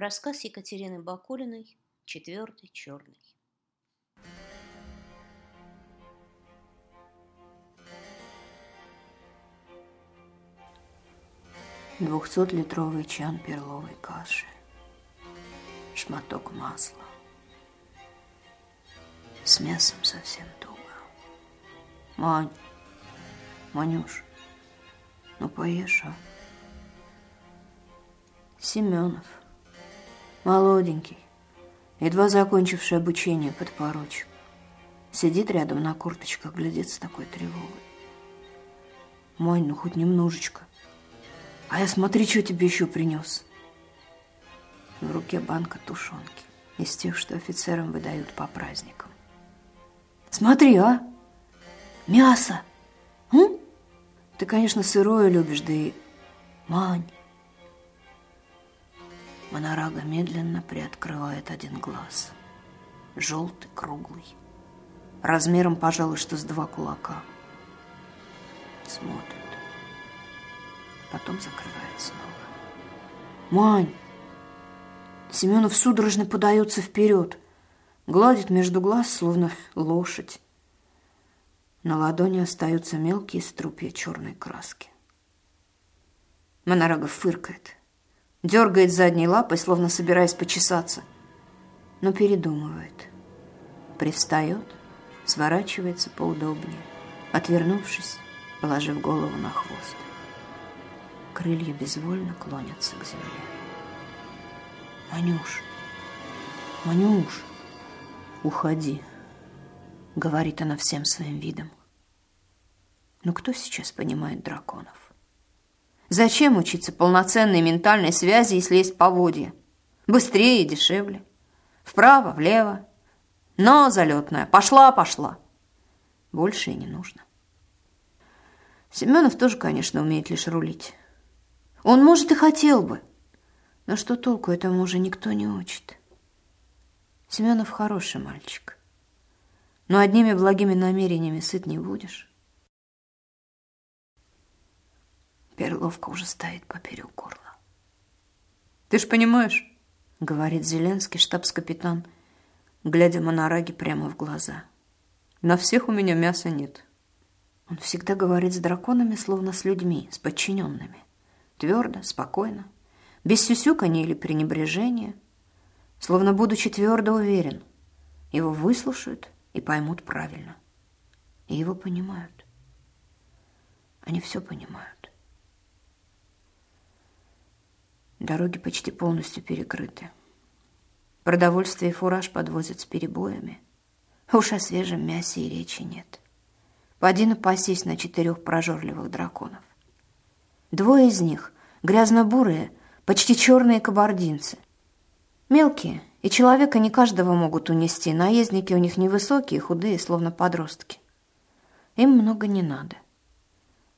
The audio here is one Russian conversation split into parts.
Рассказ Екатерины Бакулиной «Четвертый черный». Двухсотлитровый чан перловой каши, шматок масла, с мясом совсем туго. Мань, Манюш, ну поешь, а? Семенов, молоденький, едва закончивший обучение подпоручик, сидит рядом на курточках, глядит с такой тревогой. Мань, ну хоть немножечко. А я смотри, что тебе еще принес. В руке банка тушенки, из тех, что офицерам выдают по праздникам. Смотри, а! Мясо! М? Ты, конечно, сырое любишь, да и... Мань! Монорага медленно приоткрывает один глаз. Желтый, круглый. Размером, пожалуй, что с два кулака. Смотрит потом закрывает снова. «Мань!» Семенов судорожно подается вперед, гладит между глаз, словно лошадь. На ладони остаются мелкие струпья черной краски. Монорогов фыркает, дергает задней лапой, словно собираясь почесаться, но передумывает. Привстает, сворачивается поудобнее, отвернувшись, положив голову на хвост крылья безвольно клонятся к земле. «Манюш! Манюш! Уходи!» — говорит она всем своим видом. Но кто сейчас понимает драконов? Зачем учиться полноценной ментальной связи, если есть поводья? Быстрее и дешевле. Вправо, влево. Но залетная. Пошла, пошла. Больше и не нужно. Семенов тоже, конечно, умеет лишь рулить. Он, может, и хотел бы. Но что толку этому уже никто не учит. Семенов хороший мальчик. Но одними благими намерениями сыт не будешь. Перловка уже стоит поперек горла. «Ты ж понимаешь», — говорит Зеленский, штабс-капитан, глядя Монораге прямо в глаза. «На всех у меня мяса нет». Он всегда говорит с драконами, словно с людьми, с подчиненными твердо, спокойно, без сюсюканья или пренебрежения, словно будучи твердо уверен, его выслушают и поймут правильно. И его понимают. Они все понимают. Дороги почти полностью перекрыты. Продовольствие и фураж подвозят с перебоями. Уж о свежем мясе и речи нет. Поди напасись на четырех прожорливых драконов. Двое из них грязно-бурые, почти черные кабардинцы. Мелкие, и человека не каждого могут унести. Наездники у них невысокие, худые, словно подростки. Им много не надо.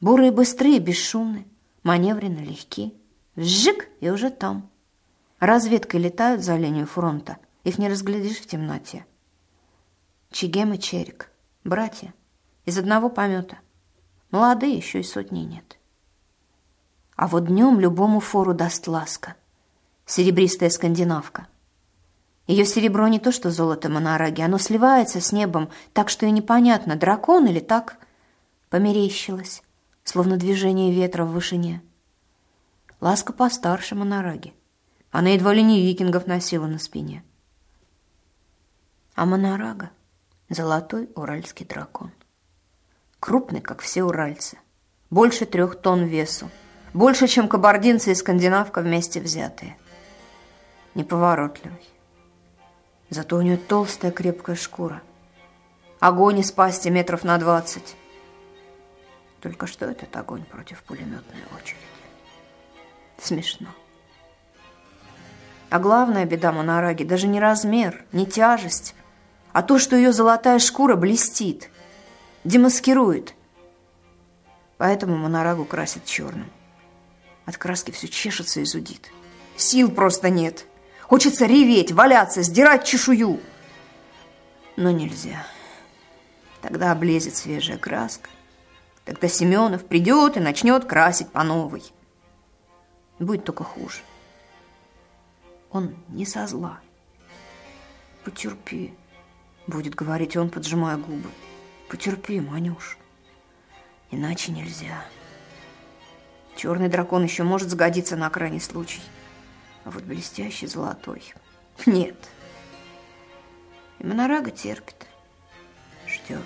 Бурые быстрые, бесшумны, маневренно легки. Вжик, и уже там. Разведкой летают за линию фронта. Их не разглядишь в темноте. Чигем и Черик. Братья. Из одного помета. Молодые, еще и сотни нет. А вот днем любому фору даст ласка. Серебристая скандинавка. Ее серебро не то, что золото Монораги, оно сливается с небом, так что и непонятно, дракон или так померещилось, словно движение ветра в вышине. Ласка постарше Монораги. Она едва ли не викингов носила на спине. А Монорага — золотой уральский дракон. Крупный, как все уральцы. Больше трех тонн весу. Больше, чем кабардинцы и скандинавка вместе взятые. Неповоротливый. Зато у нее толстая крепкая шкура. Огонь из пасти метров на двадцать. Только что этот огонь против пулеметной очереди? Смешно. А главная беда Монараги даже не размер, не тяжесть, а то, что ее золотая шкура блестит, демаскирует. Поэтому Монорагу красят черным. От краски все чешется и зудит. Сил просто нет. Хочется реветь, валяться, сдирать чешую. Но нельзя. Тогда облезет свежая краска. Тогда Семенов придет и начнет красить по новой. Будет только хуже. Он не со зла. Потерпи, будет говорить он, поджимая губы. Потерпи, Манюш. Иначе нельзя. Черный дракон еще может сгодиться на крайний случай. А вот блестящий золотой нет. И Монорага терпит, ждет.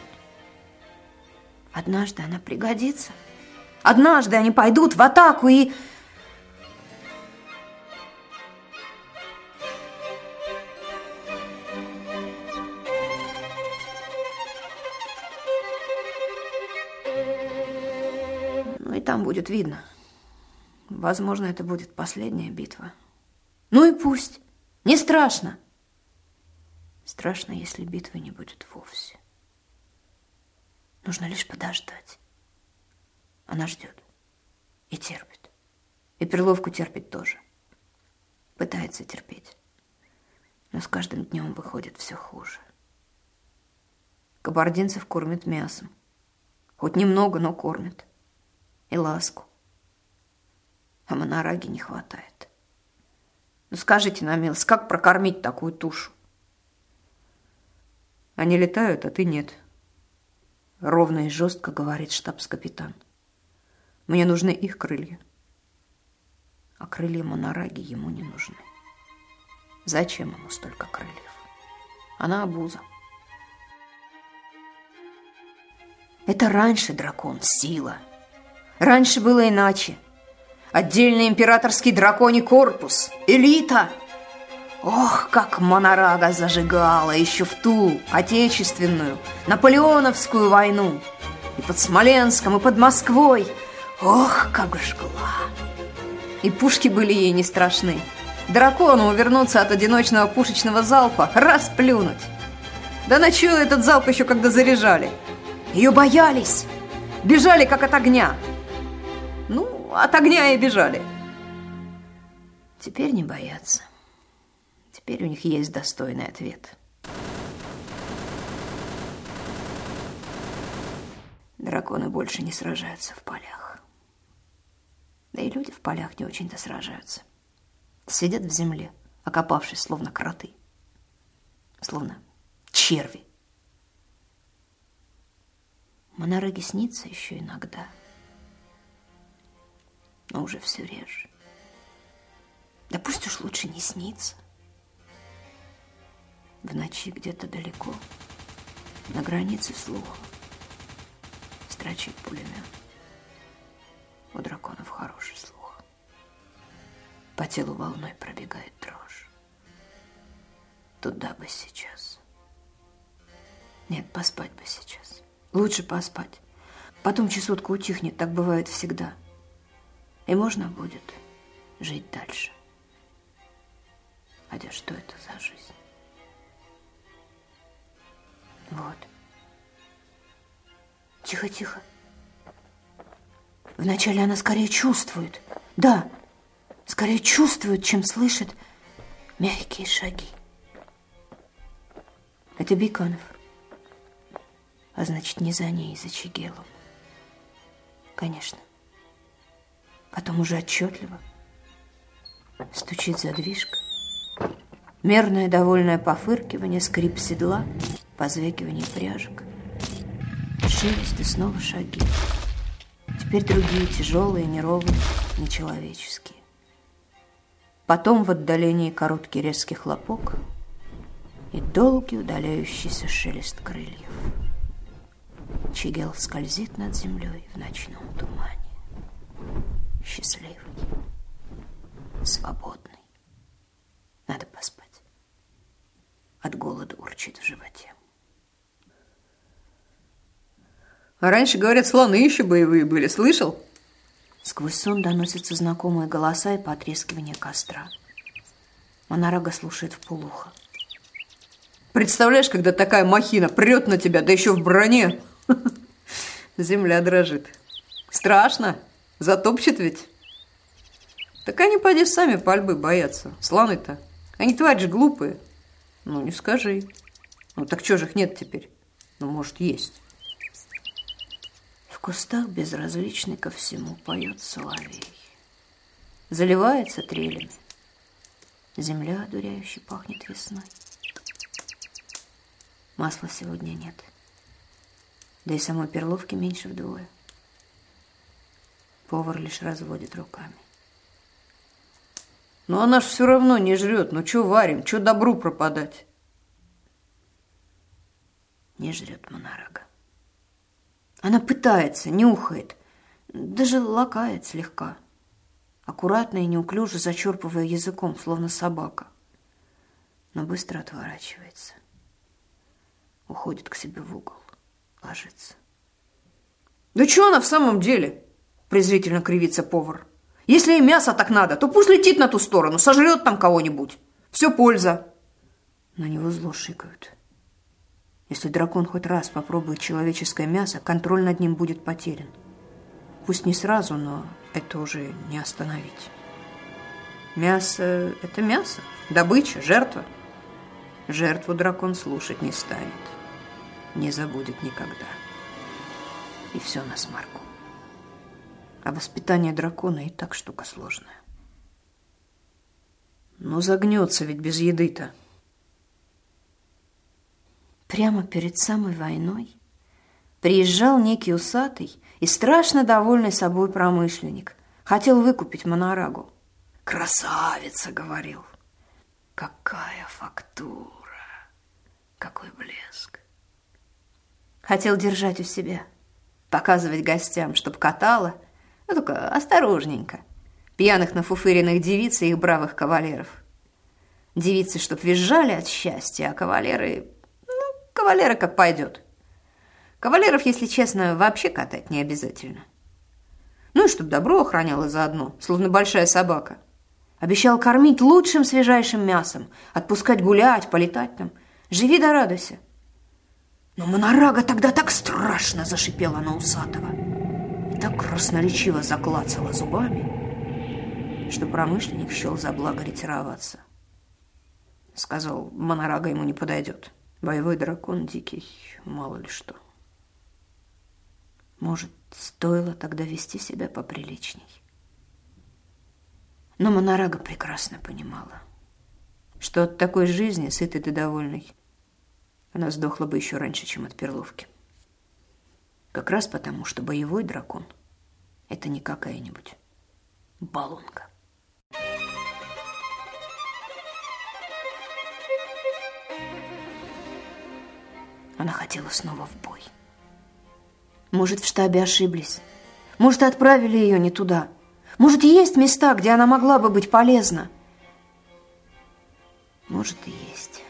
Однажды она пригодится. Однажды они пойдут в атаку и... будет видно. Возможно, это будет последняя битва. Ну и пусть. Не страшно. Страшно, если битвы не будет вовсе. Нужно лишь подождать. Она ждет и терпит. И Перловку терпит тоже. Пытается терпеть. Но с каждым днем выходит все хуже. Кабардинцев кормят мясом. Хоть немного, но кормят. И ласку. А монораги не хватает. Ну скажите на милость, как прокормить такую тушу? Они летают, а ты нет. Ровно и жестко говорит штабс-капитан. Мне нужны их крылья. А крылья монораги ему не нужны. Зачем ему столько крыльев? Она обуза. Это раньше дракон, сила. Раньше было иначе. Отдельный императорский драконий корпус, элита. Ох, как Монорага зажигала еще в ту отечественную, наполеоновскую войну. И под Смоленском, и под Москвой. Ох, как жгла. И пушки были ей не страшны. Дракону увернуться от одиночного пушечного залпа, расплюнуть. Да чё этот залп еще когда заряжали? Ее боялись. Бежали, как от огня. От огня и бежали. Теперь не боятся. Теперь у них есть достойный ответ. Драконы больше не сражаются в полях. Да и люди в полях не очень-то сражаются. Сидят в земле, окопавшись, словно кроты. Словно черви. Монороги снится еще иногда, но уже все реже. Да пусть уж лучше не снится. В ночи где-то далеко, на границе слуха, строчит пулемет. У драконов хороший слух. По телу волной пробегает дрожь. Туда бы сейчас. Нет, поспать бы сейчас. Лучше поспать. Потом чесотка утихнет, так бывает всегда. И можно будет жить дальше. Хотя что это за жизнь? Вот. Тихо, тихо. Вначале она скорее чувствует. Да, скорее чувствует, чем слышит мягкие шаги. Это Беканов. А значит, не за ней, за Чигелом. Конечно. Потом уже отчетливо стучит задвижка. Мерное довольное пофыркивание, скрип седла, позвякивание пряжек. Шелест и снова шаги. Теперь другие, тяжелые, неровные, нечеловеческие. Потом в отдалении короткий резкий хлопок и долгий удаляющийся шелест крыльев. Чигел скользит над землей в ночном тумане. Счастливый, свободный. Надо поспать. От голода урчит в животе. А раньше, говорят, слоны еще боевые были. Слышал? Сквозь сон доносятся знакомые голоса и потрескивание костра. Монорага слушает в полухо. Представляешь, когда такая махина прет на тебя, да еще в броне. Земля дрожит. Страшно. Затопчет ведь. Так они, поди, сами пальбы боятся. Слоны-то. Они, тварь же, глупые. Ну, не скажи. Ну, так чего же их нет теперь? Ну, может, есть. В кустах безразличный ко всему поет соловей. Заливается трелями. Земля одуряюще пахнет весной. Масла сегодня нет. Да и самой перловки меньше вдвое. Повар лишь разводит руками. Но она ж все равно не жрет. Ну, что варим? Что добру пропадать? Не жрет Монорага. Она пытается, нюхает, даже лакает слегка, аккуратно и неуклюже зачерпывая языком, словно собака, но быстро отворачивается, уходит к себе в угол, ложится. Да что она в самом деле? Презрительно кривится повар. Если ей мясо так надо, то пусть летит на ту сторону, сожрет там кого-нибудь. Все польза. На него зло шикают. Если дракон хоть раз попробует человеческое мясо, контроль над ним будет потерян. Пусть не сразу, но это уже не остановить. Мясо – это мясо, добыча, жертва. Жертву дракон слушать не станет, не забудет никогда. И все на смарку. А воспитание дракона и так штука сложная. Но загнется ведь без еды-то. Прямо перед самой войной приезжал некий усатый и страшно довольный собой промышленник. Хотел выкупить Монорагу. «Красавица!» — говорил. «Какая фактура! Какой блеск!» Хотел держать у себя, показывать гостям, чтоб катала, ну только осторожненько, пьяных нафуфыренных девиц и их бравых кавалеров. Девицы, чтоб визжали от счастья, а кавалеры Кавалера как пойдет. Кавалеров, если честно, вообще катать не обязательно. Ну и чтоб добро охраняло заодно, словно большая собака. Обещал кормить лучшим свежайшим мясом, отпускать гулять, полетать там. Живи да радуйся. Но Монорага тогда так страшно зашипела на усатого так красноречиво заклацала зубами, что промышленник счел за благо ретироваться. Сказал, Монорага ему не подойдет. Боевой дракон дикий, мало ли что. Может, стоило тогда вести себя поприличней. Но Монорага прекрасно понимала, что от такой жизни, сытой и довольной, она сдохла бы еще раньше, чем от перловки. Как раз потому, что боевой дракон — это не какая-нибудь баллонка. Она хотела снова в бой. Может, в штабе ошиблись. Может, отправили ее не туда. Может, есть места, где она могла бы быть полезна. Может, и есть.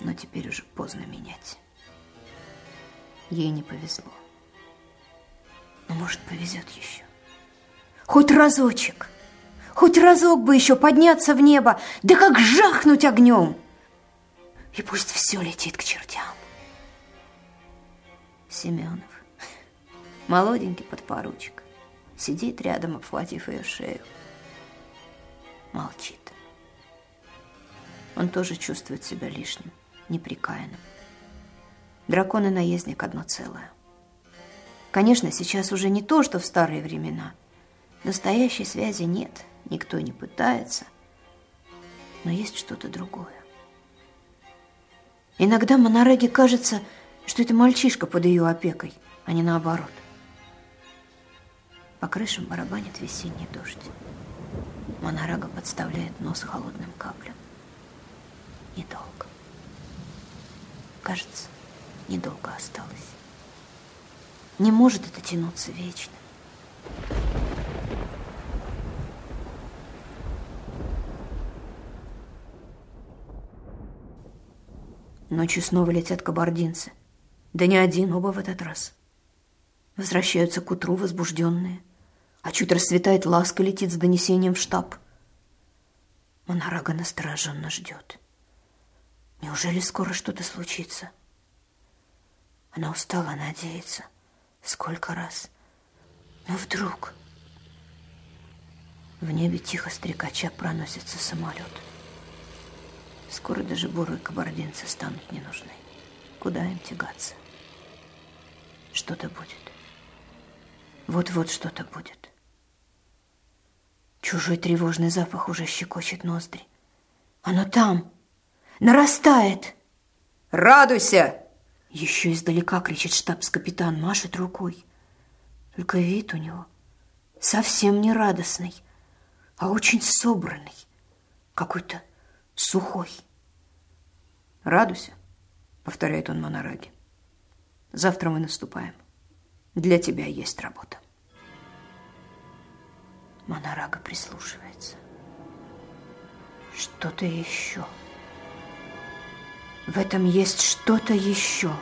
Но теперь уже поздно менять. Ей не повезло. Но, может, повезет еще. Хоть разочек. Хоть разок бы еще подняться в небо. Да как жахнуть огнем. И пусть все летит к чертям. Семенов. Молоденький подпоручик. Сидит рядом, обхватив ее шею. Молчит. Он тоже чувствует себя лишним, неприкаянным. Дракон и наездник одно целое. Конечно, сейчас уже не то, что в старые времена. Настоящей связи нет, никто не пытается. Но есть что-то другое. Иногда Монореге кажется, что это мальчишка под ее опекой, а не наоборот. По крышам барабанит весенний дождь. Монорага подставляет нос холодным каплям. Недолго. Кажется, недолго осталось. Не может это тянуться вечно. Ночью снова летят кабардинцы. Да не один, оба в этот раз. Возвращаются к утру возбужденные, а чуть расцветает ласка летит с донесением в штаб. Монорага настороженно ждет. Неужели скоро что-то случится? Она устала надеяться. Сколько раз? Но вдруг... В небе тихо стрекача проносится самолет. Скоро даже бурые кабардинцы станут не нужны. Куда им тягаться? Что-то будет. Вот-вот что-то будет. Чужой тревожный запах уже щекочет ноздри. Оно там, нарастает. Радуйся! Еще издалека кричит штабс-капитан, машет рукой. Только вид у него совсем не радостный, а очень собранный, какой-то сухой. Радуйся, повторяет он Монораге. Завтра мы наступаем. Для тебя есть работа. Монорага прислушивается. Что-то еще. В этом есть что-то еще.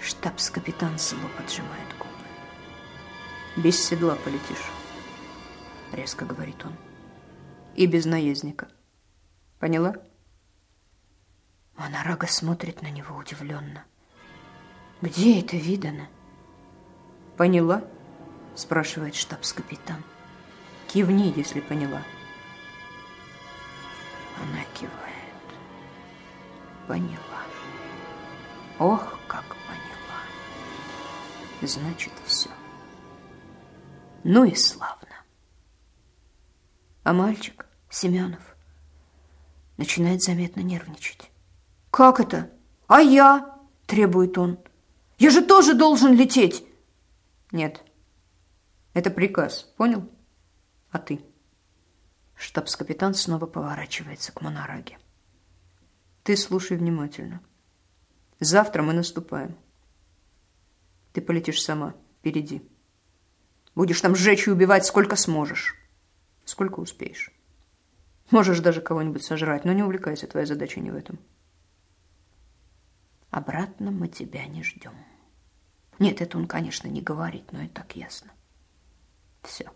Штабс-капитан зло поджимает губы. Без седла полетишь, резко говорит он. И без наездника. Поняла? Монорага смотрит на него удивленно. Где это видано? Поняла? Спрашивает штабс-капитан. Кивни, если поняла. Она кивает. Поняла. Ох, как поняла. Значит, все. Ну и славно. А мальчик, Семенов, начинает заметно нервничать. «Как это? А я?» – требует он. «Я же тоже должен лететь!» «Нет, это приказ, понял? А ты?» Штабс-капитан снова поворачивается к Монораге. «Ты слушай внимательно. Завтра мы наступаем. Ты полетишь сама, впереди. Будешь там сжечь и убивать сколько сможешь, сколько успеешь. Можешь даже кого-нибудь сожрать, но не увлекайся, твоя задача не в этом. Обратно мы тебя не ждем. Нет, это он, конечно, не говорит, но и так ясно. Все.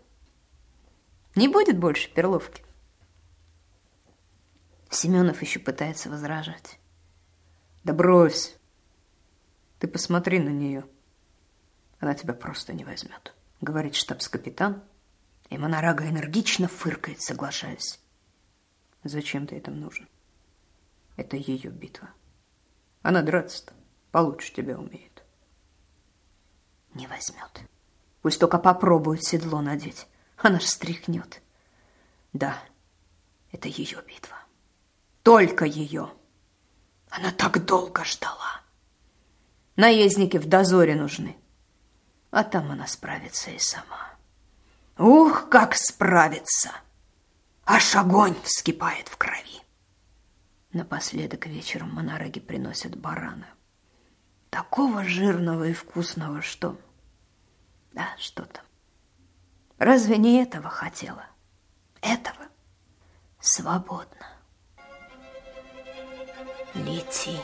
Не будет больше перловки. Семенов еще пытается возражать. Да брось. Ты посмотри на нее. Она тебя просто не возьмет, говорит штабс-капитан, и Монорага энергично фыркает, соглашаясь. Зачем ты этому нужен? Это ее битва. Она драться-то получше тебя умеет. Не возьмет. Пусть только попробует седло надеть. Она ж стряхнет. Да, это ее битва. Только ее. Она так долго ждала. Наездники в дозоре нужны. А там она справится и сама. Ух, как справится! Аж огонь вскипает в крови. Напоследок вечером монороги приносят барана. Такого жирного и вкусного, что... Да, что там. Разве не этого хотела? Этого? Свободно. 力气。